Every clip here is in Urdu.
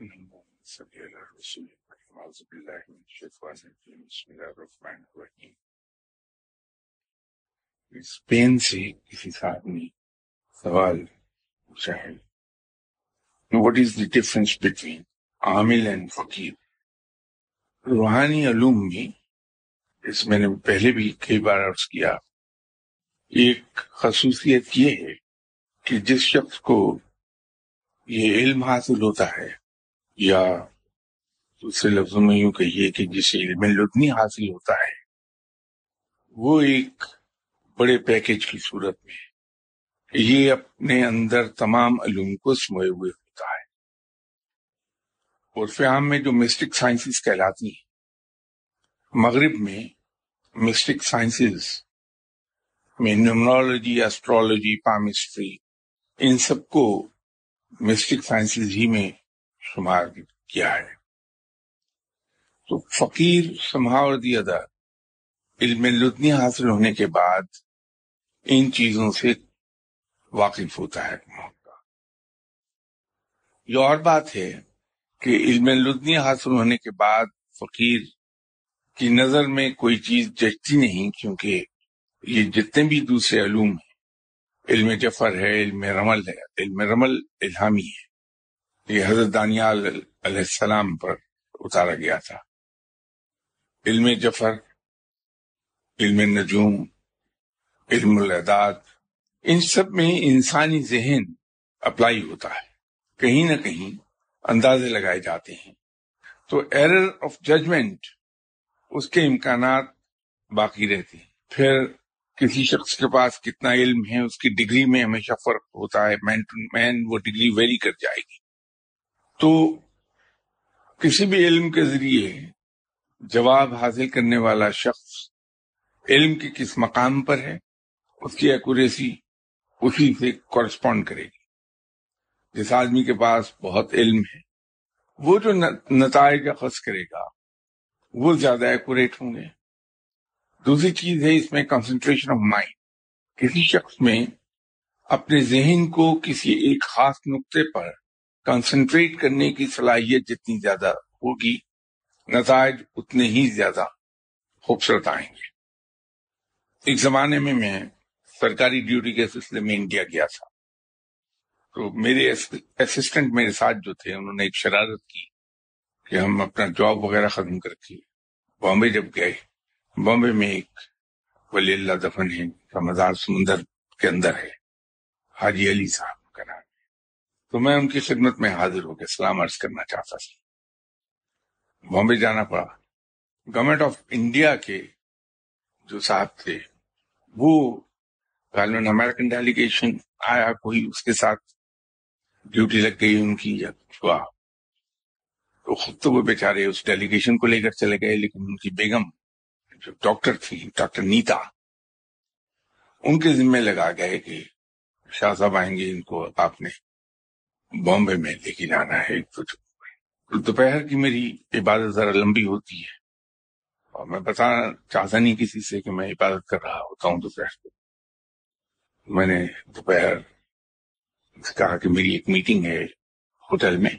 صلی اللہ رسول اعوذ باللہ من الشیطان الرجیم بسم اللہ الرحمن الرحیم اسپین سے کسی صاحب نے سوال پوچھا ہے what is the difference between عامل اینڈ فقیر روحانی علوم میں اس میں نے پہلے بھی کئی بار عرض کیا، ایک خصوصیت یہ ہے کہ جس شخص کو یہ علم حاصل ہوتا ہے یا دوسرے لفظوں میں یوں کہیے کہ جسے علم لدنی حاصل ہوتا ہے، وہ ایک بڑے پیکج کی صورت میں یہ اپنے اندر تمام علوم کو سموئے ہوئے ہوتا ہے۔ اور فیام میں جو مسٹک سائنسز کہلاتی ہیں، مغرب میں مسٹک سائنسز میں نیومرولوجی ایسٹرولوجی پامسٹری ان سب کو مسٹک سائنسز ہی میں شمار کیا ہے۔ تو فقیر سمہاور دی ادا۔ علم لدنی حاصل ہونے کے بعد ان چیزوں سے واقف ہوتا ہے۔ یہ اور بات ہے کہ علم لدنی حاصل ہونے کے بعد فقیر کی نظر میں کوئی چیز جچتی نہیں کیونکہ یہ جتنے بھی دوسرے علوم ہیں، علم جفر ہے، علم رمل ہے، علم رمل الہامی ہے۔ یہ حضرت دانیال علیہ السلام پر اتارا گیا تھا۔ علم جفر، علم نجوم، علم الاعداد ان سب میں انسانی ذہن اپلائی ہوتا ہے۔ کہیں نہ کہیں اندازے لگائے جاتے ہیں۔ تو ایرر آف ججمنٹ اس کے امکانات باقی رہتے ہیں۔ پھر کسی شخص کے پاس کتنا علم ہے، اس کی ڈگری میں ہمیشہ فرق ہوتا ہے۔ مین ٹو مین وہ ڈگری ویری کر جائے گی۔ تو کسی بھی علم کے ذریعے جواب حاصل کرنے والا شخص علم کے کس مقام پر ہے، اس کی ایکوریسی اسی سے کورسپونڈ کرے گی۔ جس آدمی کے پاس بہت علم ہے، وہ جو نتائج اخذ کرے گا، وہ زیادہ ایکوریٹ ہوں گے۔ دوسری چیز ہے اس میں کنسنٹریشن آف مائنڈ کسی شخص میں اپنے ذہن کو کسی ایک خاص نقطے پر کنسنٹریٹ کرنے کی صلاحیت جتنی زیادہ ہوگی، نتائج اتنے ہی زیادہ خوبصورت آئیں گے۔ ایک زمانے میں میں سرکاری ڈیوٹی کے سلسلے میں انڈیا گیا تھا۔ تو میرے اسسٹنٹ میرے ساتھ جو تھے، انہوں نے ایک شرارت کی کہ ہم اپنا جاب وغیرہ ختم کر کے بامبے جب گئے، بامبے میں ایک ولی اللہ دفن ہے کا مزار سمندر کے اندر ہے، حاجی علی صاحب۔ تو میں ان کی خدمت میں حاضر ہو کے سلام عرض کرنا چاہتا تھا۔ بامبے جانا پڑا۔ گورنمنٹ آف انڈیا کے جو صاحب تھے، وہ غالباً امیرکن ڈیلیگیشن آیا، کوئی اس کے ساتھ ڈیوٹی لگ گئی ان کی یا کچھ ہوا تو خود تو وہ بیچارے اس ڈیلیگیشن کو لے کر چلے گئے، لیکن ان کی بیگم جو ڈاکٹر تھی ڈاکٹر نیتا، ان کے ذمے لگا گئے کہ شاہ صاحب آئیں گے، ان کو آپ نے بامبے میں لے کے جانا ہے دوپہر کی میری عبادت ذرا لمبی ہوتی ہے۔ اور میں بتانا چاہتا نہیں کسی سے کہ میں عبادت کر رہا ہوتا ہوں دوپہر کو۔ میں نے دوپہر کہا کہ میری ایک میٹنگ ہے ہوٹل میں۔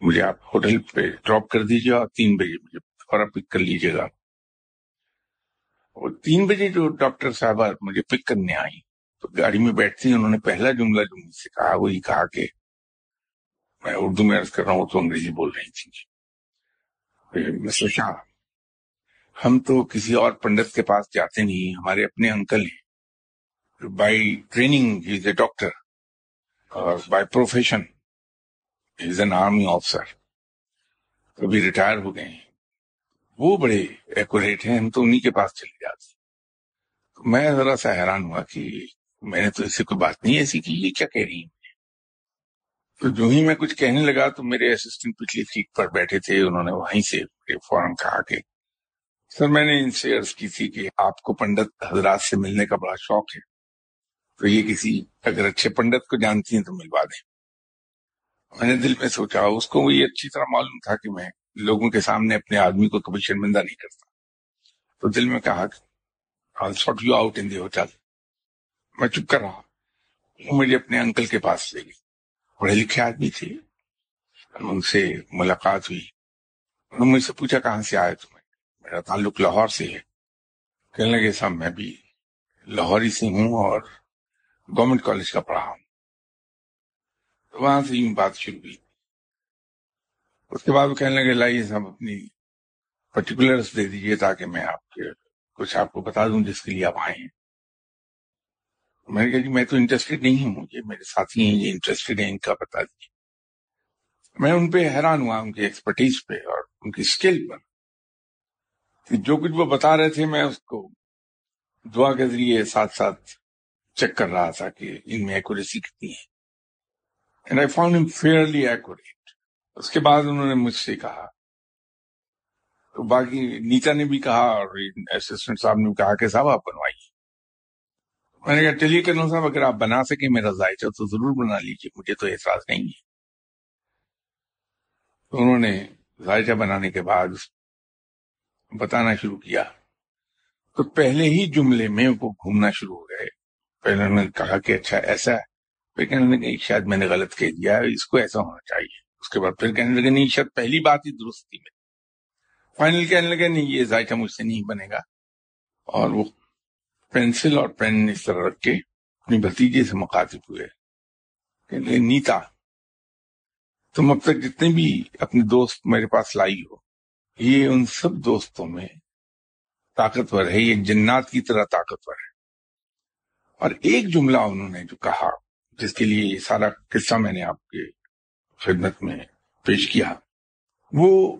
مجھے آپ ہوٹل پہ ڈراپ کر دیجیے اور تین بجے مجھے تھوڑا پک کر لیجیے گا۔ اور تین بجے جو ڈاکٹر صاحبہ مجھے پک کرنے آئی تو گاڑی میں بیٹھتی انہوں نے پہلا جملہ جو مجھ سے کہا، وہی کہا کہ میں اردو میں عرض کر رہا ہوں، تو انگریزی بول رہی تھی میں سوچا ہم تو کسی اور پنڈت کے پاس جاتے نہیں، ہمارے اپنے انکل ہیں۔ By training is a doctor اور by profession is an army officer. کبھی ریٹائر ہو گئے ہیں۔ وہ بڑے ایکوریٹ ہیں، ہم تو انہی کے پاس چلے جاتے میں ذرا سا حیران ہوا کہ میں نے تو اس سے کوئی بات نہیں ایسی کی، یہ کیا کہہ رہی تو جو ہی میں کچھ کہنے لگا تو میرے اسسٹنٹ پچھلی سیٹ پر بیٹھے تھے، انہوں نے وہیں سے فوراً کہا کہ سر میں نے ان سے عرض کی تھی کہ آپ کو پنڈت حضرات سے ملنے کا بڑا شوق ہے۔ تو یہ کسی اگر اچھے پنڈت کو جانتی ہیں تو ملوا دیں۔ میں نے دل میں سوچا، اس کو یہ اچھی طرح معلوم تھا کہ میں لوگوں کے سامنے اپنے آدمی کو کبھی شرمندہ نہیں کرتا۔ تو دل میں کہا you out in the hotel میں چپ کر رہا، وہ مجھے اپنے انکل کے پاس لے گئی۔ پڑھے لکھے آدمی تھے ان سے ملاقات ہوئی۔ انہوں نے مجھ سے پوچھا کہاں سے آئے تمہیں؟ میرا تعلق لاہور سے ہے۔ کہنے لگے، صاحب، میں بھی لاہوری سے ہوں اور گورنمنٹ کالج کا پڑھا ہوں۔ تو وہاں سے یوں بات شروع ہوئی۔ اس کے بعد وہ کہنے لگے، لائیے صاحب، اپنی پرٹیکولرس دے دیجیے تاکہ میں آپ کے کچھ آپ کو بتا دوں جس کے لیے آپ آئے ہیں۔ میں نے کہا جی میں تو انٹرسٹڈ نہیں ہوں، یہ میرے ساتھی ہیں، یہ انٹرسٹڈ ہیں، ان کا بتا دیجیے میں ان پہ حیران ہوا، ان کی ایکسپرٹیز پہ اور ان کی اسکل پر۔ جو کچھ وہ بتا رہے تھے، میں اس کو دعا کے ذریعے ساتھ ساتھ چیک کر رہا تھا کہ ان میں ایکوریسی کتنی ہے۔ And I found them fairly accurate اس کے بعد انہوں نے مجھ سے کہا۔ تو باقی نیتا نے بھی کہا اور اسسٹنٹ صاحب نے کہا کہ صاحب، آپ بنوائیے۔ میں نے کہا ٹیلی کرنل صاحب، اگر آپ بنا سکیں میرا ذائقہ، تو ضرور بنا لیجیے مجھے تو احساس نہیں ہے۔ تو انہوں نے ذائقہ بنانے کے بعد بتانا شروع کیا۔ تو پہلے ہی جملے میں وہ گھومنا شروع ہو گئے۔ پہلے انہوں نے کہا کہ اچھا ایسا ہے۔ پھر کہنے لگے شاید میں نے غلط کہہ دیا ہے، اس کو ایسا ہونا چاہیے۔ اس کے بعد پھر کہنے لگے، نہیں، شاید پہلی بات ہی درست تھی میں۔ فائنل کہنے لگے، نہیں، یہ ذائقہ مجھ سے نہیں بنے گا۔ اور وہ پینسل اور پین اس طرح رکھ کے اپنی بھتیجے سے مخاطب ہوئے۔ کہ نیتا، تم اب تک جتنے بھی اپنے دوست میرے پاس لائی ہو، یہ ان سب دوستوں میں طاقتور ہے، یہ جنات کی طرح طاقتور ہے۔ اور ایک جملہ انہوں نے جو کہا، جس کے لیے یہ سارا قصہ میں نے آپ کے خدمت میں پیش کیا، وہ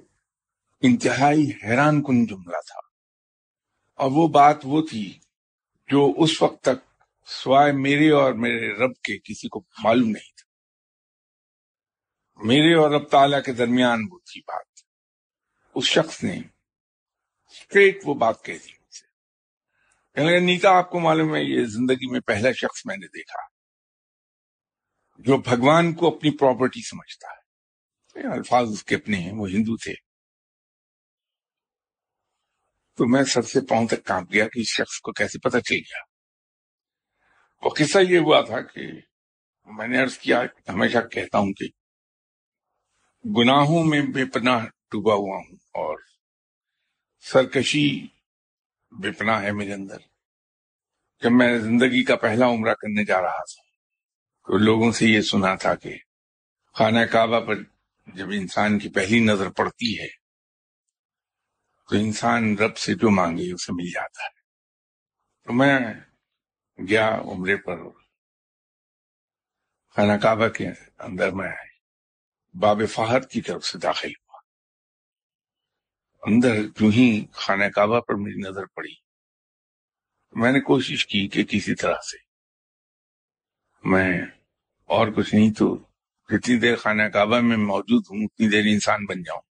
انتہائی حیران کن جملہ تھا۔ اور وہ بات وہ تھی جو اس وقت تک سوائے میرے اور میرے رب کے کسی کو معلوم نہیں تھا۔ میرے اور رب تعالیٰ کے درمیان وہ تھی بات۔ اس شخص نے اسٹریٹ وہ بات کہہ دی مجھ سے۔ کہنے لگا نیتا، آپ کو معلوم ہے، یہ زندگی میں پہلا شخص میں نے دیکھا۔ جو بھگوان کو اپنی پراپرٹی سمجھتا ہے۔ الفاظ اس کے اپنے ہیں، وہ ہندو تھے۔ تو میں سر سے پاؤں تک کانپ گیا کہ اس شخص کو کیسے پتا چل گیا۔ وہ قصہ یہ ہوا تھا کہ میں نے عرض کیا، ہمیشہ کہتا ہوں کہ گناہوں میں بے پناہ ڈوبا ہوا ہوں اور سرکشی بے پناہ ہے میرے اندر۔ جب میں زندگی کا پہلا عمرہ کرنے جا رہا تھا تو لوگوں سے یہ سنا تھا کہ خانہ کعبہ پر جب انسان کی پہلی نظر پڑتی ہے تو انسان رب سے جو مانگے اسے مل جاتا ہے۔ تو میں گیا عمرے پر۔ خانہ کعبہ کے اندر میں باب فہد کی طرف سے داخل ہوا۔ اندر جو ہی خانہ کعبہ پر میری نظر پڑی، میں نے کوشش کی کہ کسی طرح سے۔ میں اور کچھ نہیں تو جتنی دیر خانہ کعبہ میں موجود ہوں، اتنی دیر انسان بن جاؤں۔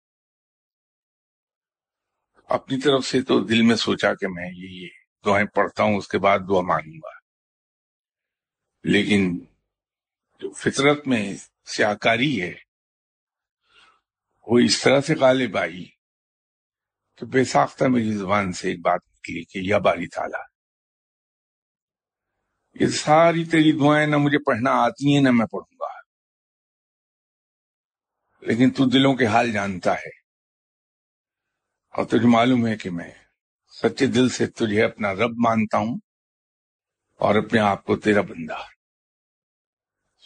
اپنی طرف سے تو دل میں سوچا کہ میں یہ دعائیں پڑھتا ہوں، اس کے بعد دعا مانگوں گا۔ لیکن جو فطرت میں سیاکاری ہے، وہ اس طرح سے غالب آئی کہ بے ساختہ میری زبان سے ایک بات نکلی کہ یا باری تالا یہ ساری تیری دعائیں نہ مجھے پڑھنا آتی ہیں نہ میں پڑھوں گا۔ لیکن تو دلوں کے حال جانتا ہے۔ اور تجھے معلوم ہے کہ میں سچے دل سے تجھے اپنا رب مانتا ہوں اور اپنے آپ کو تیرا بندہ۔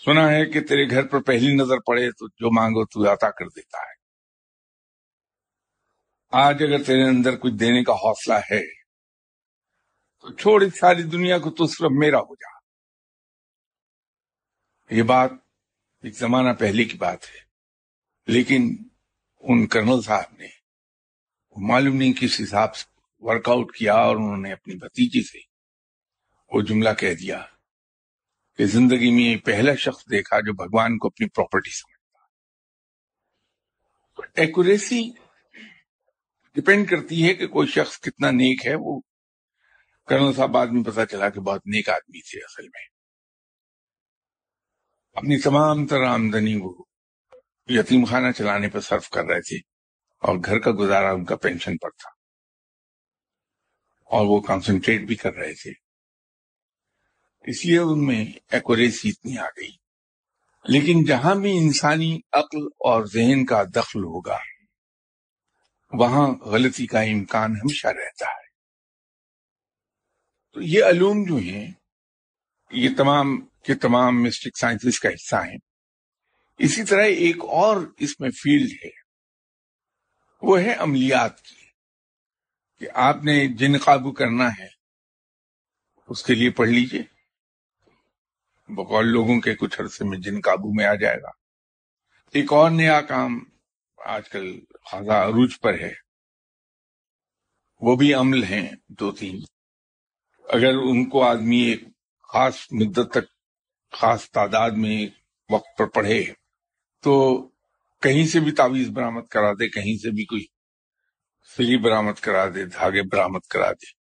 سنا ہے کہ تیرے گھر پر پہلی نظر پڑے تو جو مانگو تو عطا کر دیتا ہے۔ آج اگر تیرے اندر کچھ دینے کا حوصلہ ہے، تو چھوڑ اس ساری دنیا کو تو صرف میرا ہو جا۔ یہ بات ایک زمانہ پہلے کی بات ہے، لیکن ان کرنل صاحب نے معلوم نہیں کس حساب سے ورک آؤٹ کیا اور انہوں نے اپنی بھتیجی سے وہ جملہ کہہ دیا کہ زندگی میں پہلا شخص دیکھا جو بھگوان کو اپنی پراپرٹی سمجھتا ایکوریسی ڈپینڈ کرتی ہے کہ کوئی شخص کتنا نیک ہے، وہ کرنل صاحب بعد میں پتا چلا کہ بہت نیک آدمی تھے اصل میں۔ اپنی تمام تر آمدنی وہ یتیم خانہ چلانے پر صرف کر رہے تھے۔ اور گھر کا گزارا ان کا پینشن پر تھا۔ اور وہ کانسنٹریٹ بھی کر رہے تھے۔ اس لیے ان میں ایکوریسی اتنی آ گئی۔ لیکن جہاں بھی انسانی عقل اور ذہن کا دخل ہوگا، وہاں غلطی کا امکان ہمیشہ رہتا ہے۔ تو یہ علوم جو ہیں، یہ تمام کے تمام مسٹک سائنسز کا حصہ ہیں۔ اسی طرح ایک اور اس میں فیلڈ ہے۔ وہ ہے عملیات کی، کہ آپ نے جن قابو کرنا ہے، اس کے لیے پڑھ لیجیے۔ بقول لوگوں کے کچھ عرصے میں جن قابو میں آ جائے گا۔ ایک اور نیا کام آج کل خاصا عروج پر ہے۔ وہ بھی عمل ہیں دو تین۔ اگر ان کو آدمی ایک خاص مدت تک، خاص تعداد میں وقت پر پڑھے، تو کہیں سے بھی تعویذ برامد کرا دے، کہیں سے بھی کوئی سلی برامد کرا دے، دھاگے برامد کرا دے۔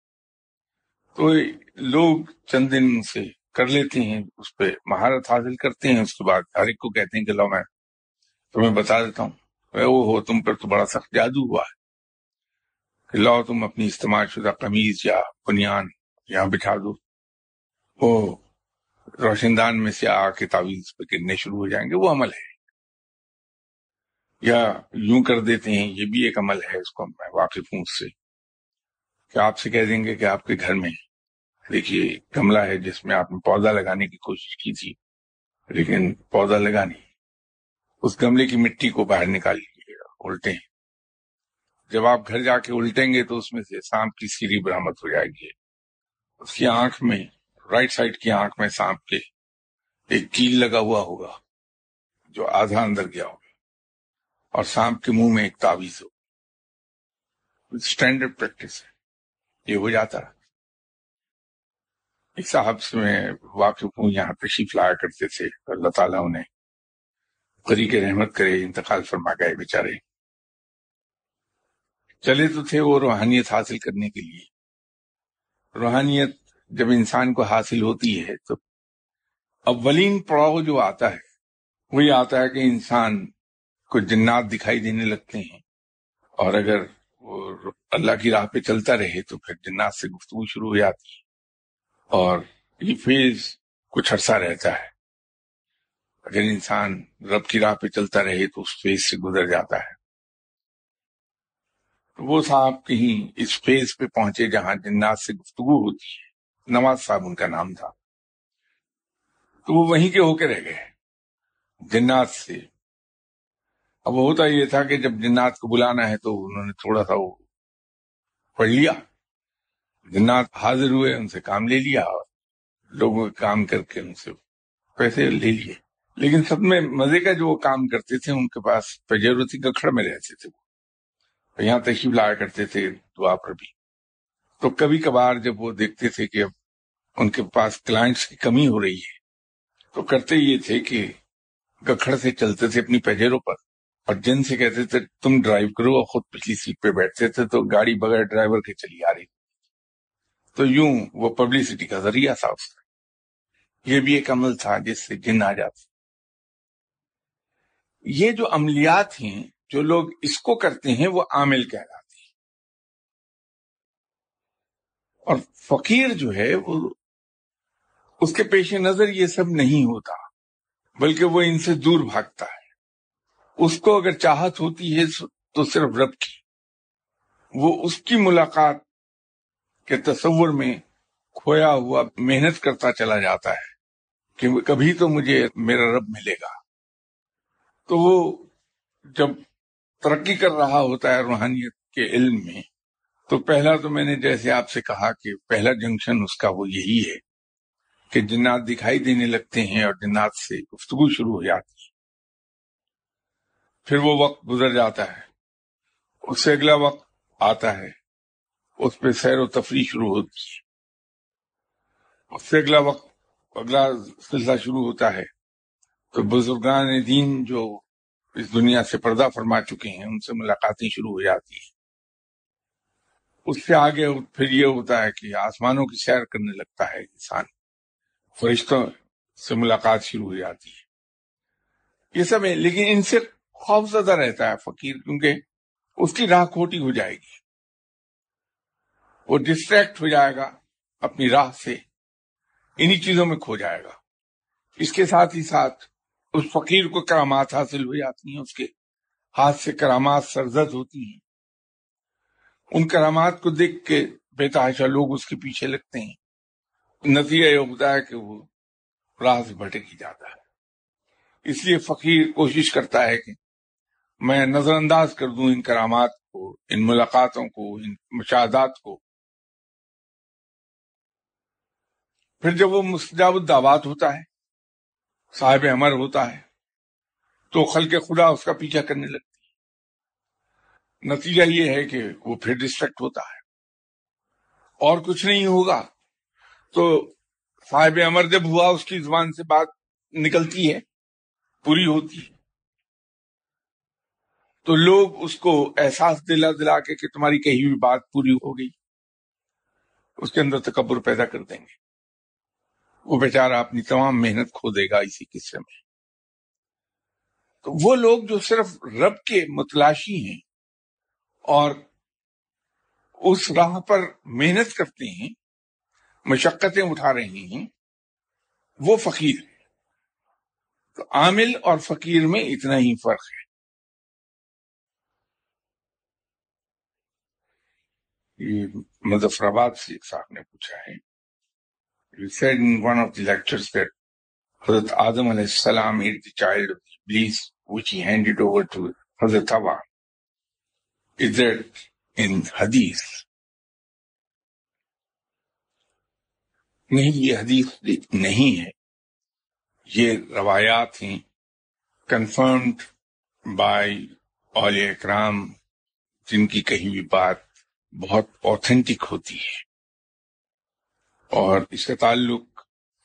تو لوگ چند دن سے کر لیتے ہیں، اس پہ مہارت حاصل کرتے ہیں۔ اس کے بعد ہر ایک کو کہتے ہیں کہ لو میں تمہیں بتا دیتا ہوں۔ وہ ہو، تم پر تو بڑا سخت جادو ہوا ہے۔ کہ لو، تم اپنی استعمال شدہ قمیض یا بنیان یہاں بٹھا دو۔ وہ روشن دان میں سے آ کے تعویذ پہ گرنے شروع ہو جائیں گے۔ وہ عمل ہے۔ یا یوں کر دیتے ہیں، یہ بھی ایک عمل ہے اس کو میں واقف ہوں اس سے۔ کہ آپ سے کہہ دیں گے کہ آپ کے گھر میں دیکھیے، گملہ ہے جس میں آپ نے پودا لگانے کی کوشش کی تھی، لیکن پودا لگانی اس گملے کی مٹی کو باہر نکال لیجیے الٹے جب آپ گھر جا کے الٹیں گے تو اس میں سے سانپ کی سیری برامد ہو جائے گی۔ اس کی آنکھ میں، رائٹ سائڈ کی آنکھ میں سانپ کے ایک کیل لگا ہوا ہوگا جو آدھا اندر گیا ہوگا اور سانپ کے منہ میں ایک تعویذ ہو۔ اسٹینڈرڈ پریکٹس ہے۔ یہ ہو جاتا ہے ایک صاحب سے میں واقف ہوں، یہاں تشریف لایا کرتے تھے۔ اللہ تعالیٰ انہیں قریق رحمت کرے، انتقال فرما گئے بیچارے۔ چلے تو تھے وہ روحانیت حاصل کرنے کے لیے۔ روحانیت جب انسان کو حاصل ہوتی ہے تو اولین پڑاؤ جو آتا ہے، وہی آتا ہے کہ انسان کو جنات دکھائی دینے لگتے ہیں۔ اور اگر وہ اللہ کی راہ پہ چلتا رہے تو پھر جنات سے گفتگو شروع ہو جاتی ہے۔ اور یہ فیز کچھ عرصہ رہتا ہے۔ اگر انسان رب کی راہ پہ چلتا رہے تو اس فیز سے گزر جاتا ہے۔ وہ صاحب کہیں اس فیز پہ پہنچے جہاں جنات سے گفتگو ہوتی ہے۔ نواز صاحب ان کا نام تھا۔ تو وہ وہیں کے ہو کے رہ گئے۔ جنات سے اب ہوتا یہ تھا کہ جب جنات کو بلانا ہے تو انہوں نے تھوڑا سا وہ پڑھ لیا۔ جنات حاضر ہوئے، ان سے کام لے لیا اور لوگوں کے کام کر کے ان سے پیسے لے لیے۔ لیکن سب میں مزے کا جو وہ کام کرتے تھے، ان کے پاس پجروتی گکھڑ میں رہتے تھے وہ۔ یہاں تشریف لایا کرتے تھے دعا پر بھی۔ تو کبھی کبھار جب وہ دیکھتے تھے کہ اب ان کے پاس کلائنٹس کی کمی ہو رہی ہے، تو کرتے یہ تھے کہ گکھڑ سے چلتے تھے اپنی پیجروں پر۔ اور جن سے کہتے تھے تم ڈرائیو کرو اور خود پچھلی سیٹ پہ بیٹھتے تھے تو گاڑی بغیر ڈرائیور کے چلی آ رہی تو یوں وہ پبلسٹی کا ذریعہ تھا اس کا۔ یہ بھی ایک عمل تھا جس سے جن آ جاتے۔ یہ جو عملیات ہیں، جو لوگ اس کو کرتے ہیں، وہ عامل کہلاتے ہیں۔ اور فقیر جو ہے، وہ اس کے پیش نظر یہ سب نہیں ہوتا، بلکہ وہ ان سے دور بھاگتا ہے۔ اس کو اگر چاہت ہوتی ہے تو صرف رب کی۔ وہ اس کی ملاقات کے تصور میں کھویا ہوا محنت کرتا چلا جاتا ہے کہ کبھی تو مجھے میرا رب ملے گا۔ تو وہ جب ترقی کر رہا ہوتا ہے روحانیت کے علم میں، تو پہلا تو میں نے جیسے آپ سے کہا کہ پہلا جنکشن اس کا وہ یہی ہے کہ جنات دکھائی دینے لگتے ہیں اور جنات سے گفتگو شروع ہو جاتی ہے۔ پھر وہ وقت گزر جاتا ہے۔ اس سے اگلا وقت آتا ہے۔ اس پہ سیر و تفریح شروع ہوتی ہے۔ اس سے اگلا وقت اگلا سلسلہ شروع ہوتا ہے۔ تو بزرگان دین جو اس دنیا سے پردہ فرما چکے ہیں، ان سے ملاقاتیں شروع ہو جاتی ہیں۔ اس سے آگے پھر یہ ہوتا ہے کہ آسمانوں کی سیر کرنے لگتا ہے انسان۔ فرشتوں سے ملاقات شروع ہو جاتی ہے۔ یہ سب ہے لیکن ان سے خوف زدہ رہتا ہے فقیر، کیونکہ اس کی راہ کھوٹی ہو جائے گی۔ وہ ڈسٹریکٹ ہو جائے گا، اپنی راہ سے انہی چیزوں میں کھو جائے گا۔ اس کے ساتھ ہی ساتھ اس فقیر کو کرامات حاصل ہو جاتی ہیں، اس کے ہاتھ سے کرامات سرزد ہوتی ہیں۔ ان کرامات کو دیکھ کے بے تحاشا لوگ اس کے پیچھے لگتے ہیں۔ نتیجہ یہ ہوتا ہے کہ وہ راہ سے بھٹک ہی جاتا ہے۔ اس لیے فقیر کوشش کرتا ہے کہ میں نظر انداز کر دوں ان کرامات کو، ان ملاقاتوں کو، ان مشاہدات کو۔ پھر جب وہ مستجاب الدعوات ہوتا ہے، صاحب امر ہوتا ہے، تو خلق خدا اس کا پیچھا کرنے لگتی ہے۔ نتیجہ یہ ہے کہ وہ پھر ڈسٹریکٹ ہوتا ہے۔ اور کچھ نہیں ہوگا۔ تو صاحب امر جب ہوا، اس کی زبان سے بات نکلتی ہے، پوری ہوتی ہے۔ تو لوگ اس کو احساس دلا دلا کے کہ تمہاری کہی ہوئی بات پوری ہو گئی۔ اس کے اندر تکبر پیدا کر دیں گے۔ وہ بیچارہ اپنی تمام محنت کھو دے گا اسی قصے میں۔ تو وہ لوگ جو صرف رب کے متلاشی ہیں اور اس راہ پر محنت کرتے ہیں، مشقتیں اٹھا رہے ہیں، وہ فقیر ہے تو عامل اور فقیر میں اتنا ہی فرق ہے۔ مظفر آباد سے ایک صاحب نے پوچھا ہے حضرت آدم علیہ السلام لیکچر نہیں، یہ حدیث نہیں ہے۔ یہ روایات ہیں۔ کنفرمڈ بائی اول اکرام جن کی کہیں بھی بات بہت اوتھینٹک ہوتی ہے۔ اور اس کا تعلق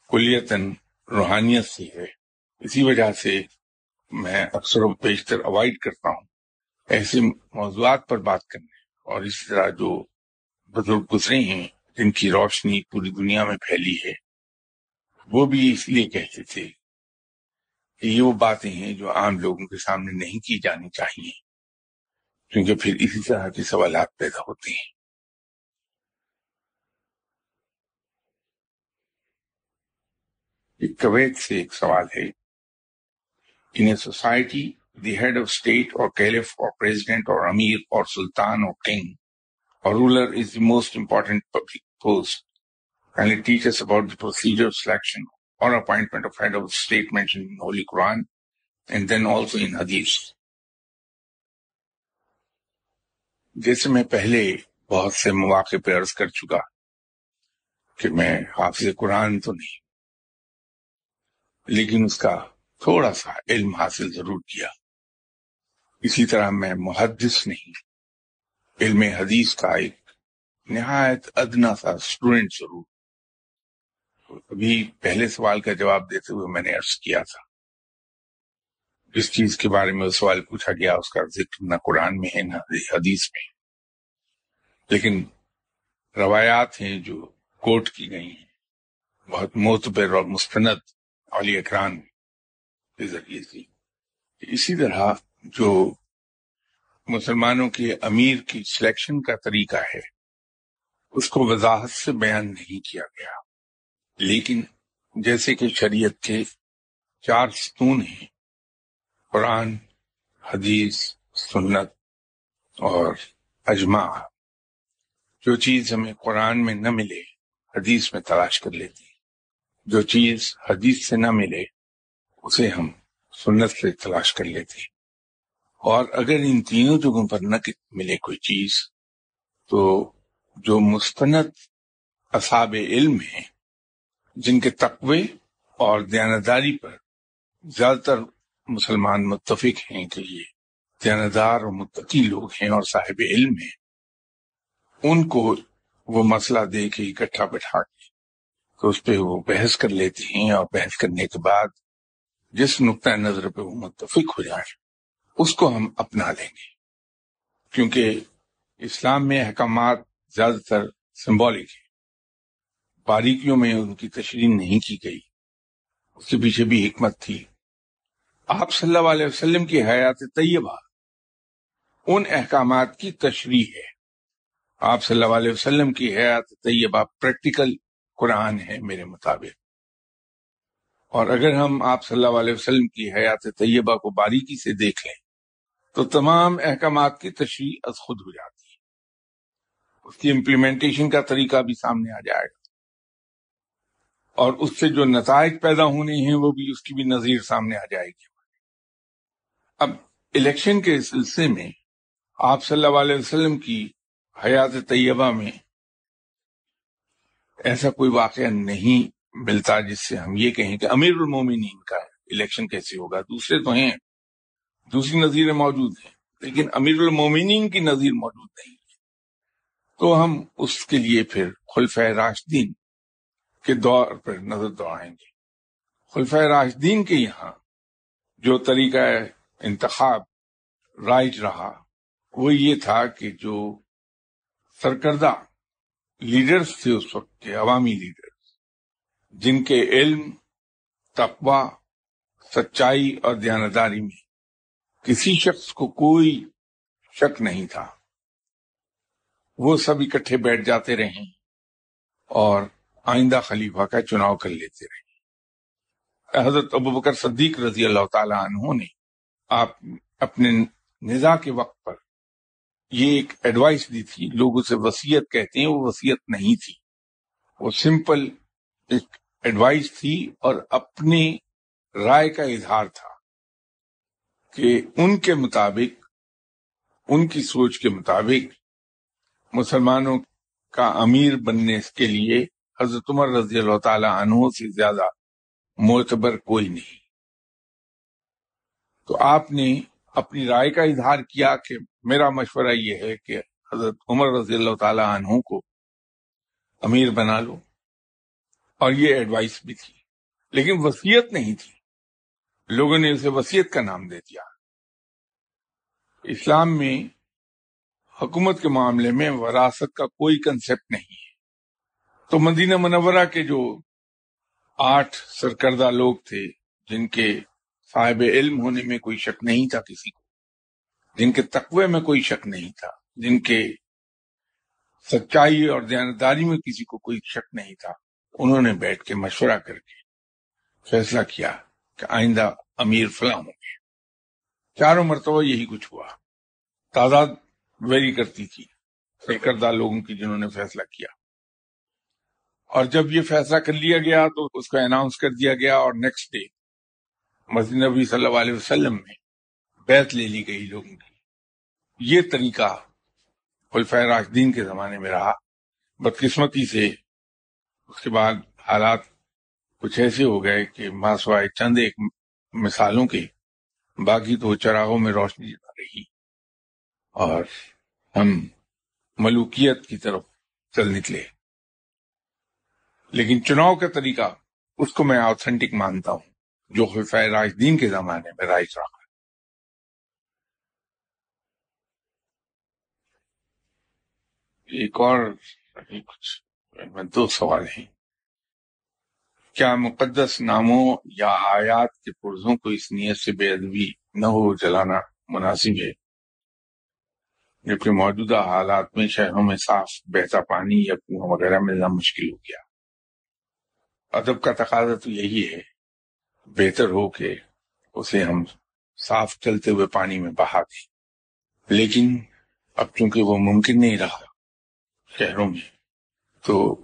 کلیتاً روحانیت سے ہے۔ اسی وجہ سے میں اکثر و بیشتر اوائڈ کرتا ہوں ایسے موضوعات پر بات کرنے۔ اور اسی طرح جو بزرگ گزرے ہیں، جن کی روشنی پوری دنیا میں پھیلی ہے، وہ بھی اس لیے کہتے تھے کہ یہ وہ باتیں ہیں جو عام لوگوں کے سامنے نہیں کی جانی چاہیے۔ کیونکہ پھر اسی طرح کے سوالات پیدا ہوتے ہیں کویت سے ایک سوال ہے in a society the head of state اور کیلف اور پریزیڈنٹ اور امیر اور سلطان اور کنگ اور ruler is the most important public post kindly teach us about the procedure of selection or appointment of head of state mentioned in Holy Quran and then also in Hadith. جیسے میں پہلے بہت سے مواقع پہ عرض کر چکا کہ میں حافظ قرآن تو نہیں، لیکن اس کا تھوڑا سا علم حاصل ضرور کیا۔ اسی طرح میں محدث نہیں، علم حدیث کا ایک نہایت ادنا سا اسٹوڈینٹ ضرور۔ ابھی پہلے سوال کا جواب دیتے ہوئے میں نے عرض کیا تھا۔ جس چیز کے بارے میں سوال پوچھا گیا، اس کا ذکر نہ قرآن میں ہے، نہ حدیث میں۔ لیکن روایات ہیں جو کوٹ کی گئی ہیں۔ بہت معتبر اور مستند علی اکران کے ذریعے سے۔ اسی طرح جو مسلمانوں کے امیر کی سلیکشن کا طریقہ ہے، اس کو وضاحت سے بیان نہیں کیا گیا۔ لیکن جیسے کہ شریعت کے چار ستون ہیں قرآن، حدیث، سنت اور اجماع۔ جو چیز ہمیں قرآن میں نہ ملے، حدیث میں تلاش کر لیتی۔ جو چیز حدیث سے نہ ملے، اسے ہم سنت سے تلاش کر لیتے۔ اور اگر ان تینوں جگہوں پر نہ ملے کوئی چیز، تو جو مستند اصاب علم ہیں، جن کے تقوی اور دیانتداری پر زیادہ تر مسلمان متفق ہیں کہ یہ دیانتدار اور متقی لوگ ہیں اور صاحب علم ہیں، ان کو وہ مسئلہ دے کے اکٹھا بٹھا کے تو اس پہ وہ بحث کر لیتے ہیں اور بحث کرنے کے بعد جس نقطۂ نظر پہ وہ متفق ہو جائے اس کو ہم اپنا لیں گے۔ کیونکہ اسلام میں احکامات زیادہ تر سمبولک ہیں۔ باریکیوں میں ان کی تشریح نہیں کی گئی۔ اس کے پیچھے بھی حکمت تھی۔ آپ صلی اللہ علیہ وسلم کی حیات طیبہ، ان احکامات کی تشریح ہے۔ آپ صلی اللہ علیہ وسلم کی حیات طیبہ پریکٹیکل قرآن ہے میرے مطابق۔ اور اگر ہم آپ صلی اللہ علیہ وسلم کی حیات طیبہ کو باریکی سے دیکھ لیں، تو تمام احکامات کی تشریح از خود ہو جاتی ہے۔ اس کی امپلیمنٹیشن کا طریقہ بھی سامنے آ جائے گا۔ اور اس سے جو نتائج پیدا ہونے ہیں، وہ بھی اس کی بھی نظیر سامنے آ جائے گی۔ اب الیکشن کے سلسلے میں آپ صلی اللہ علیہ وسلم کی حیات طیبہ میں ایسا کوئی واقعہ نہیں ملتا جس سے ہم یہ کہیں کہ امیر المومنین کا الیکشن کیسے ہوگا؟ دوسرے تو ہیں، دوسری نظیریں موجود ہیں، لیکن امیر المومنین کی نظیر موجود نہیں ہے۔ تو ہم اس کے لیے پھر خلف راشدین کے دور پر نظر دوڑائیں گے۔ خلف راشدین کے یہاں جو طریقہ انتخاب رائج رہا، وہ یہ تھا کہ جو سرکردہ لیڈرز تھے اس وقت کے، عوامی لیڈرز، جن کے علم، تقوی، سچائی اور دیانتداری میں کسی شخص کو کوئی شک نہیں تھا۔ وہ سب اکٹھے بیٹھ جاتے رہے اور آئندہ خلیفہ کا چناؤ کر لیتے رہے حضرت ابو بکر صدیق رضی اللہ تعالی عنہ نے آپ اپنے نزا کے وقت پر یہ ایک ایڈوائس دی تھی، لوگ اسے وسیعت کہتے ہیں، وہ وسیعت نہیں تھی۔ وہ سمپل ایک ایڈوائس تھی اور اپنی رائے کا اظہار تھا کہ ان کے مطابق، ان کی سوچ کے مطابق مسلمانوں کا امیر بننے کے لیے حضرت عمر رضی اللہ تعالی عنہ سے زیادہ معتبر کوئی نہیں۔ تو آپ نے اپنی رائے کا اظہار کیا کہ میرا مشورہ یہ ہے کہ حضرت عمر رضی اللہ تعالی عنہ کو امیر بنا لو اور یہ ایڈوائس بھی تھی، لیکن وسیعت نہیں تھی۔ لوگوں نے اسے وسیعت کا نام دے دیا۔ اسلام میں حکومت کے معاملے میں وراثت کا کوئی کنسپٹ نہیں ہے۔ تو مدینہ منورہ کے جو آٹھ سرکردہ لوگ تھے، جن کے صاحب علم ہونے میں کوئی شک نہیں تھا کسی کو۔ جن کے تقوی میں کوئی شک نہیں تھا، جن کے سچائی اور دیانتداری میں کسی کو کوئی شک نہیں تھا، انہوں نے بیٹھ کے مشورہ کر کے فیصلہ کیا کہ آئندہ امیر فلاں ہوں گے۔ چاروں مرتبہ یہی کچھ ہوا۔ تعداد ویری کرتی تھی، سرکردہ لوگوں کی جنہوں نے فیصلہ کیا۔ اور جب یہ فیصلہ کر لیا گیا تو اس کو اناؤنس کر دیا گیا اور نیکسٹ ڈے مسجد نبی صلی اللہ علیہ وسلم میں بیت لے لی گئی لوگوں کی۔ یہ طریقہ خلفۂ راشدین کے زمانے میں رہا۔ بدقسمتی سے اس کے بعد حالات کچھ ایسے ہو گئے کہ ماسوائے چند ایک مثالوں کے باقی تو چراغوں میں روشنی جا رہی۔ اور ہم ملوکیت کی طرف چل نکلے۔ لیکن چناؤ کا طریقہ اس کو میں آتھینٹک مانتا ہوں۔ جو خلفۂ راجدین کے زمانے میں رائج رہا ایک اور کچھ دو سوال ہیں کیا مقدس ناموں یا آیات کے پرزوں کو اس نیت سے بے ادبی نہ ہو، جلانا مناسب ہے؟ جبکہ موجودہ حالات میں شہروں میں صاف بہتا پانی یا کنواں وغیرہ ملنا مشکل ہو گیا۔ ادب کا تقاضا تو یہی ہے۔ بہتر ہو کہ اسے ہم صاف چلتے ہوئے پانی میں بہا دیں۔ لیکن اب چونکہ وہ ممکن نہیں رہا شہروں میں، تو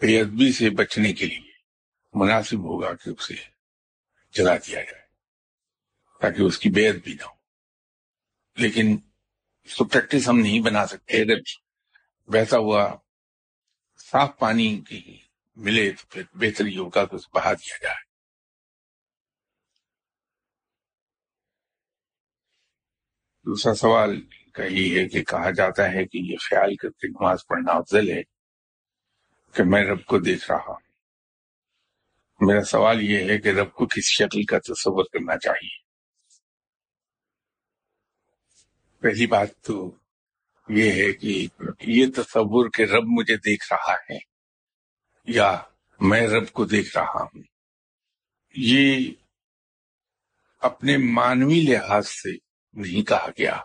بے ادبی سے بچنے کے لیے مناسب ہوگا کہ اسے جلا دیا جائے، تاکہ اس کی بے ادبی نہ ہو۔ لیکن اس کو پریکٹس ہم نہیں بنا سکتے۔ اگر بہتا ہوا صاف پانی کی ملے تو پھر بہتر ہی ہوگا کہ اسے بہا دیا جائے۔ دوسرا سوال کا یہ ہے کہ کہا جاتا ہے کہ یہ خیال کر کے نماز پڑھنا افضل ہے کہ میں رب کو دیکھ رہا ہوں۔ میرا سوال یہ ہے کہ رب کو کس شکل کا تصور کرنا چاہیے؟ پہلی بات تو یہ ہے کہ یہ تصور کہ رب مجھے دیکھ رہا ہے یا میں رب کو دیکھ رہا ہوں، یہ اپنے مانوی لحاظ سے نہیں کہا گیا۔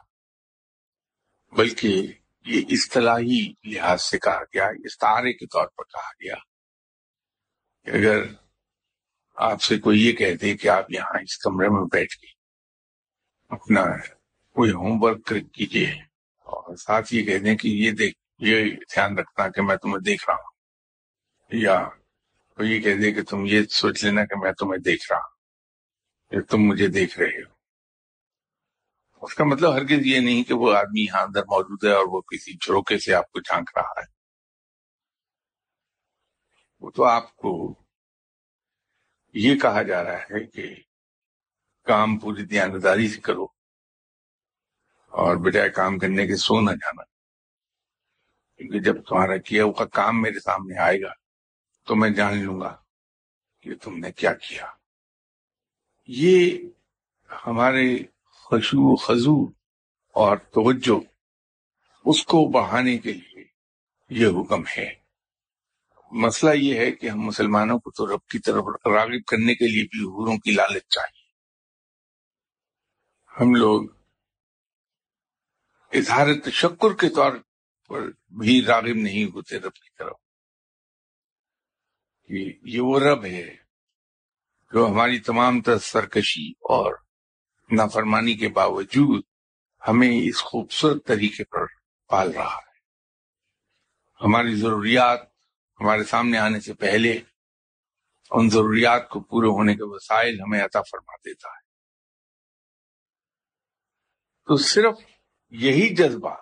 بلکہ یہ اصطلاحی لحاظ سے کہا گیا، استعارے کے طور پر کہا گیا کہ اگر آپ سے کوئی یہ کہہ دے کہ آپ یہاں اس کمرے میں بیٹھ کے اپنا کوئی ہوم ورک کیجیے اور ساتھ یہ کہہ دیں کہ یہ دیکھ، یہ دھیان رکھنا کہ میں تمہیں دیکھ رہا ہوں، یا کوئی یہ کہہ دے کہ تم یہ سوچ لینا کہ میں تمہیں دیکھ رہا ہوں کہ تم مجھے دیکھ رہے ہو۔ اس کا مطلب ہرگز یہ نہیں کہ وہ آدمی یہاں اندر موجود ہے اور وہ کسی جھروکے سے آپ کو جھانک رہا ہے۔ وہ تو آپ کو یہ کہا جا رہا ہے کہ کام پوری دیانتداری سے کرو اور بجائے کام کرنے کے سو نہ جانا۔ کیونکہ جب تمہارا کیا ہوا کام میرے سامنے آئے گا تو میں جان لوں گا کہ تم نے کیا کیا۔ یہ ہمارے خشو خزو اور توجہ، اس کو بڑھانے کے لیے یہ حکم ہے۔ مسئلہ یہ ہے کہ ہم مسلمانوں کو تو رب کی طرف راغب کرنے کے لیے بھی حوروں کی لالچ چاہیے۔ ہم لوگ اظہار تشکر کے طور پر بھی راغب نہیں ہوتے رب کی طرف۔ کہ یہ وہ رب ہے جو ہماری تمام تر سرکشی اور نافرمانی کے باوجود ہمیں اس خوبصورت طریقے پر پال رہا ہے۔ ہماری ضروریات ہمارے سامنے آنے سے پہلے ان ضروریات کو پورے ہونے کے وسائل ہمیں عطا فرما دیتا ہے۔ تو صرف یہی جذبہ،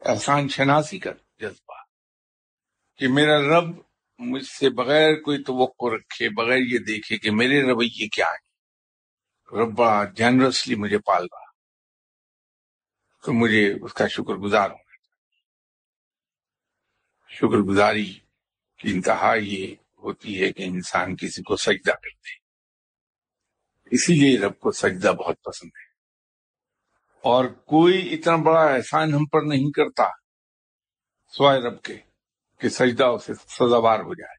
احسان شناسی کا جذبہ کہ میرا رب مجھ سے بغیر کوئی توقع رکھے، بغیر یہ دیکھے کہ میرے رویے کیا ہیں۔ ربا جنرسلی مجھے پال رہا تو مجھے اس کا شکر گزار ہونا چاہیے شکر گزاری کی انتہا یہ ہوتی ہے کہ انسان کسی کو سجدہ کرتے اسی لیے رب کو سجدہ بہت پسند ہے۔ اور کوئی اتنا بڑا احسان ہم پر نہیں کرتا، سوائے رب کے، کہ سجدہ اسے سزاوار ہو جائے۔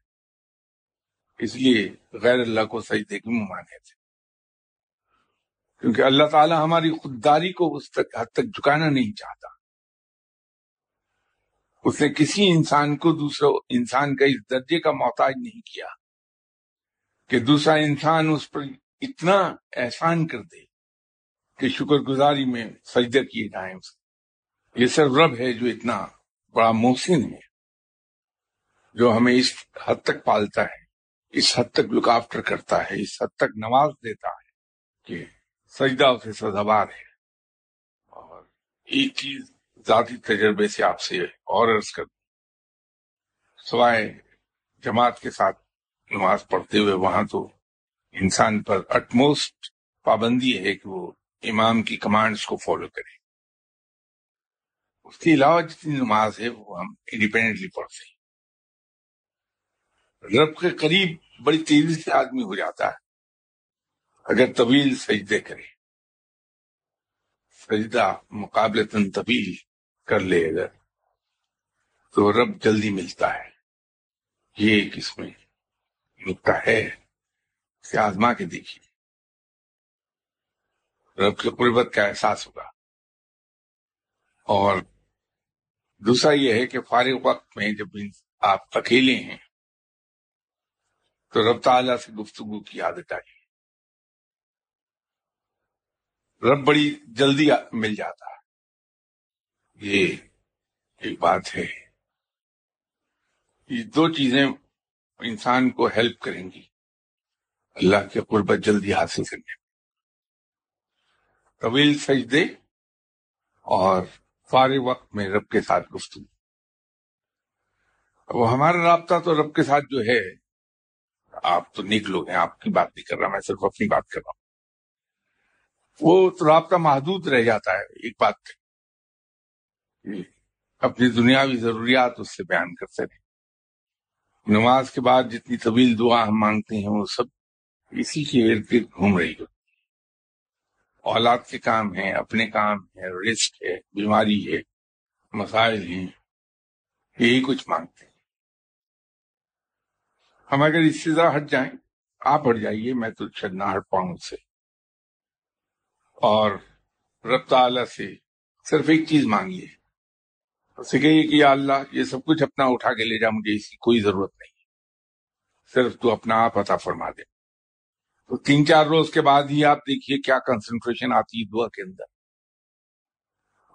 اس لیے غیر اللہ کو سجدے کی ممانے تھے کیونکہ اللہ تعالی ہماری خودداری کو اس تک حد تک جھکانا نہیں چاہتا۔ اس نے کسی انسان کو دوسرا، انسان کا اس درجے کا محتاج نہیں کیا کہ دوسرا انسان اس پر اتنا احسان کر دے کہ شکر گزاری میں سجدہ کیے جائیں۔ اس یہ صرف رب ہے جو اتنا بڑا محسن ہے، جو ہمیں اس حد تک پالتا ہے، اس حد تک لک آفٹر کرتا ہے، اس حد تک نواز دیتا ہے کہ سجدہ اسے سزاوار ہے۔ اور ایک چیز ذاتی تجربے سے آپ سے اور عرض کر سوائے جماعت کے ساتھ نماز پڑھتے ہوئے وہاں تو انسان پر اٹموسٹ پابندی ہے کہ وہ امام کی کمانڈز کو فالو کرے۔ اس کے علاوہ جتنی نماز ہے وہ ہم انڈیپینڈنٹلی پڑھتے ہیں۔ رب کے قریب بڑی تیزی سے آدمی ہو جاتا ہے۔ اگر طویل سجدے کرے۔ سجدہ مقابلہ طویل کر لے اگر، تو رب جلدی ملتا ہے۔ یہ ایک اس میں نکتا ہے اسے آزما کے دیکھیے۔ رب کی قربت کا احساس ہوگا۔ اور دوسرا یہ ہے کہ فارغ وقت میں جب آپ اکیلے ہیں، تو رب تعالیٰ سے گفتگو کی عادت آئی۔ رب بڑی جلدی مل جاتا ہے۔ یہ ایک بات ہے۔ یہ دو چیزیں انسان کو ہیلپ کریں گی۔ اللہ کے قربت جلدی حاصل کرنے میں۔ طویل سجدے اور فارغ وقت میں رب کے ساتھ گفتگو۔ وہ ہمارا رابطہ تو رب کے ساتھ جو ہے، آپ تو نیک لوگ ہیں، آپ کی بات نہیں کر رہا، میں صرف اپنی بات کر رہا ہوں۔ وہ تو رابطہ محدود رہ جاتا ہے، ایک بات اپنی دنیاوی ضروریات اس سے بیان کرتے رہے۔ نماز کے بعد جتنی طویل دعا ہم مانگتے ہیں، وہ سب اسی کے ارد گرد گھوم رہی ہوتی اولاد کے کام ہیں اپنے کام ہے رسک ہے، بیماری ہے، مسائل ہیں، یہی کچھ مانگتے ہیں۔ ہم اگر اس سے ذرا ہٹ جائیں، آپ ہٹ جائیے، میں تو شاید نہ ہٹ پاؤں اس سے۔ اور رب تعالی سے صرف ایک چیز مانگیے۔ اسے کہیے کہ یا اللہ، یہ سب کچھ اپنا اٹھا کے لے جا، مجھے اس کی کوئی ضرورت نہیں۔ صرف تو اپنا آپ عطا فرما دے۔ تو تین چار روز کے بعد ہی آپ دیکھیے کیا کنسنٹریشن آتی ہے دعا کے اندر۔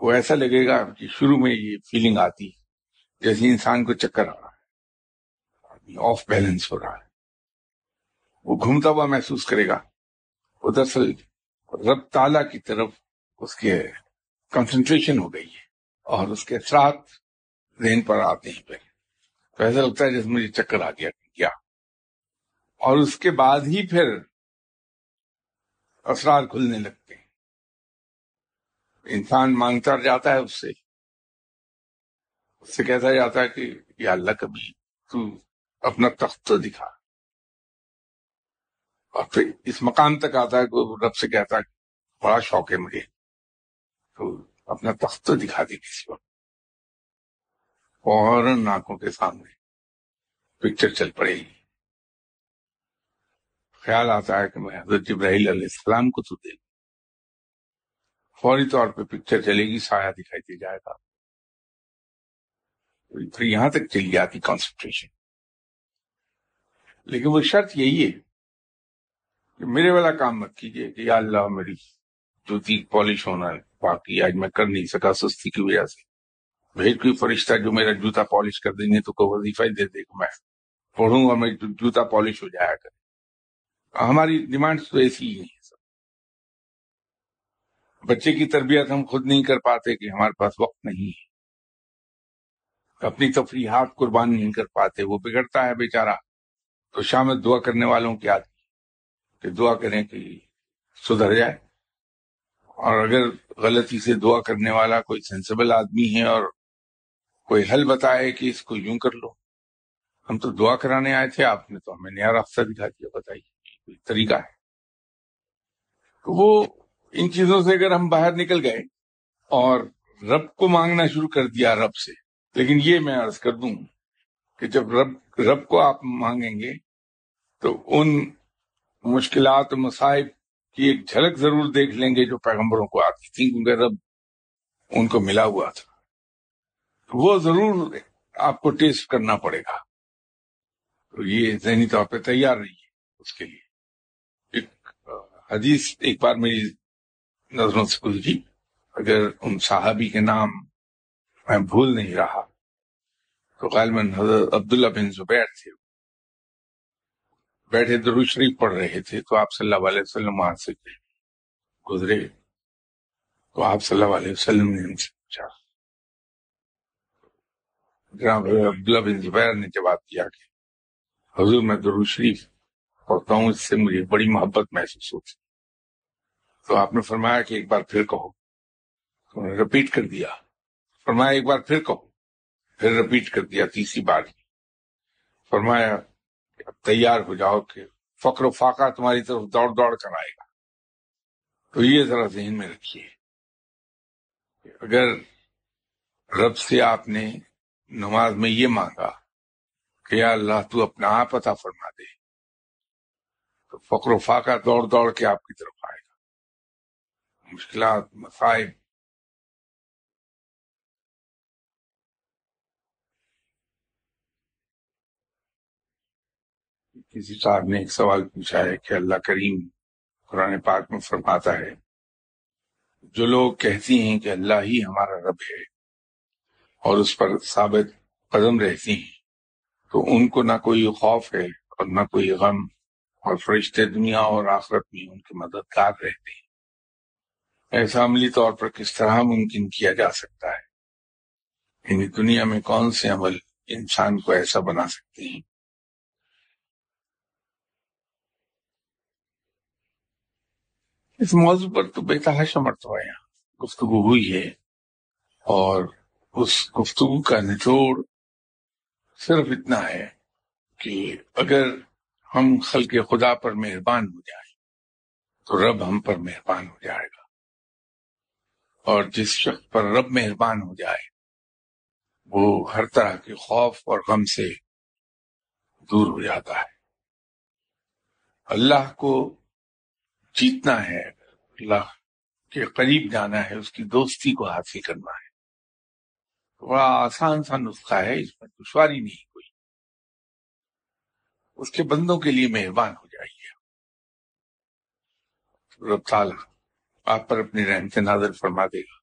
وہ ایسا لگے گا کہ شروع میں یہ فیلنگ آتی جیسے انسان کو چکر آ رہا ہے۔ آف بیلنس ہو رہا ہے۔ وہ گھومتا ہوا محسوس کرے گا۔ وہ دراصل رب تعالی کی طرف اس کے کنسنٹریشن ہو گئی ہے اور اس کے اثرات ذہن پر آتے ہیں پھر تو ایسا لگتا ہے جیسے مجھے چکر آ گیا کیا۔ اور اس کے بعد ہی پھر اسرار کھلنے لگتے ہیں۔ انسان مانگتا جاتا ہے اس سے۔ اس سے کہتا جاتا ہے کہ یا اللہ کبھی تو اپنا تخت تو دکھا۔ اور پھر اس مقام تک آتا ہے کہ رب سے کہتا ہے بڑا شوق ہے مجھے۔ تو اپنا تخت تو دکھا دی کسی وقت فوراً آنکھوں کے سامنے پکچر چل پڑے۔ گی خیال آتا ہے کہ میں حضرت جبرائیل علیہ السلام کو تو دیکھ۔ فوری طور پہ پکچر چلے گی، سایہ دکھائی دے جائے گا۔ پھر یہاں تک چلی جاتی کانسنٹریشن لیکن وہ شرط یہی ہے کہ میرے والا کام مت کیجیے کہ یا اللہ میری جوتی پالش ہونا ہے باقی آج میں کر نہیں سکا سستی کی وجہ سے۔ بھیج کوئی فرشتہ جو میرا جوتا پالش کر دیں گے تو کوئی وظیفہ ہی دے دے گا۔ میں پڑھوں گا، میں جوتا پالش ہو جایا کرے۔ ہماری ڈیمانڈ تو ایسی ہی ہے سب بچے کی تربیت ہم خود نہیں کر پاتے کہ ہمارے پاس وقت نہیں ہے۔ اپنی تفریحات قربان نہیں کر پاتے، وہ بگڑتا ہے بیچارہ۔ تو شامل دعا کرنے والوں کی آتی کہ دعا کریں کہ سدھر جائے۔ اور اگر غلطی سے دعا کرنے والا کوئی سینسیبل آدمی ہے اور کوئی حل بتائے کہ اس کو یوں کر لو۔ ہم تو دعا کرانے آئے تھے، آپ نے تو ہمیں نیا راستہ دکھا دیا، بتائیے کوئی طریقہ ہے۔ تو وہ ان چیزوں سے اگر ہم باہر نکل گئے اور رب کو مانگنا شروع کر دیا رب سے، لیکن یہ میں عرض کر دوں کہ جب رب رب کو آپ مانگیں گے تو ان مشکلات و مصائب کی ایک جھلک ضرور دیکھ لیں گے جو پیغمبروں کو آتی تھی کیونکہ رب ان کو ملا ہوا تھا۔ وہ ضرور آپ کو ٹیسٹ کرنا پڑے گا۔ تو یہ ذہنی طور پہ تیار رہیے اس کے لیے۔ ایک حدیث ایک بار میری نظروں سے گزری۔ اگر ان صحابی کے نام میں بھول نہیں رہا، تو غالباً حضرت عبداللہ بن زبیر تھے۔ بیٹھے درو شریف پڑھ رہے تھے تو آپ صلی اللہ علیہ وسلم وہاں سے گزرے۔ تو آپ صلی اللہ علیہ وسلم نے ان سے پوچھا۔ جناب عبداللہ بن زبیر نے جواب دیا کہ حضور میں درو شریف پڑھتا ہوں، اس سے مجھے بڑی محبت محسوس ہوتی۔ تو آپ نے فرمایا کہ ایک بار پھر کہو۔ تو نے رپیٹ کر دیا۔ فرمایا ایک بار پھر کہو۔ پھر رپیٹ کر دیا تیسری بار۔ فرمایا اب تیار ہو جاؤ کہ فقر و فاقہ تمہاری طرف دوڑ دوڑ کر آئے گا۔ تو یہ ذرا ذہن میں رکھیے۔ اگر رب سے آپ نے نماز میں یہ مانگا کہ یا اللہ تو اپنا آپ عطا فرما دے، تو فقر و فاقہ دوڑ دوڑ کے آپ کی طرف آئے گا۔ مشکلات مسائب کسی صاحب نے ایک سوال پوچھا ہے کہ اللہ کریم قرآن پاک میں فرماتا ہے، جو لوگ کہتی ہیں کہ اللہ ہی ہمارا رب ہے اور اس پر ثابت قدم رہتی ہیں، تو ان کو نہ کوئی خوف ہے اور نہ کوئی غم اور فرشتے دنیا اور آخرت میں ان کے مددگار رہتے ہیں۔ ایسا عملی طور پر کس طرح ممکن کیا جا سکتا ہے؟ یعنی دنیا میں کون سے عمل انسان کو ایسا بنا سکتے ہیں؟ اس موضوع پر تو بے تحاشا مرتبہ یہاں گفتگو ہوئی ہے اور اس گفتگو کا نچوڑ صرف اتنا ہے کہ اگر ہم خلق خدا پر مہربان ہو جائیں تو رب ہم پر مہربان ہو جائے گا۔ اور جس شخص پر رب مہربان ہو جائے، وہ ہر طرح کے خوف اور غم سے دور ہو جاتا ہے۔ اللہ کو جیتنا ہے، اللہ کے قریب جانا ہے، اس کی دوستی کو حاصل کرنا ہے۔ بڑا آسان سا نسخہ ہے، اس میں دشواری نہیں کوئی۔ اس کے بندوں کے لیے مہربان ہو جائیے۔ رب تعالیٰ آپ پر اپنی رحمت نازل فرما دے گا۔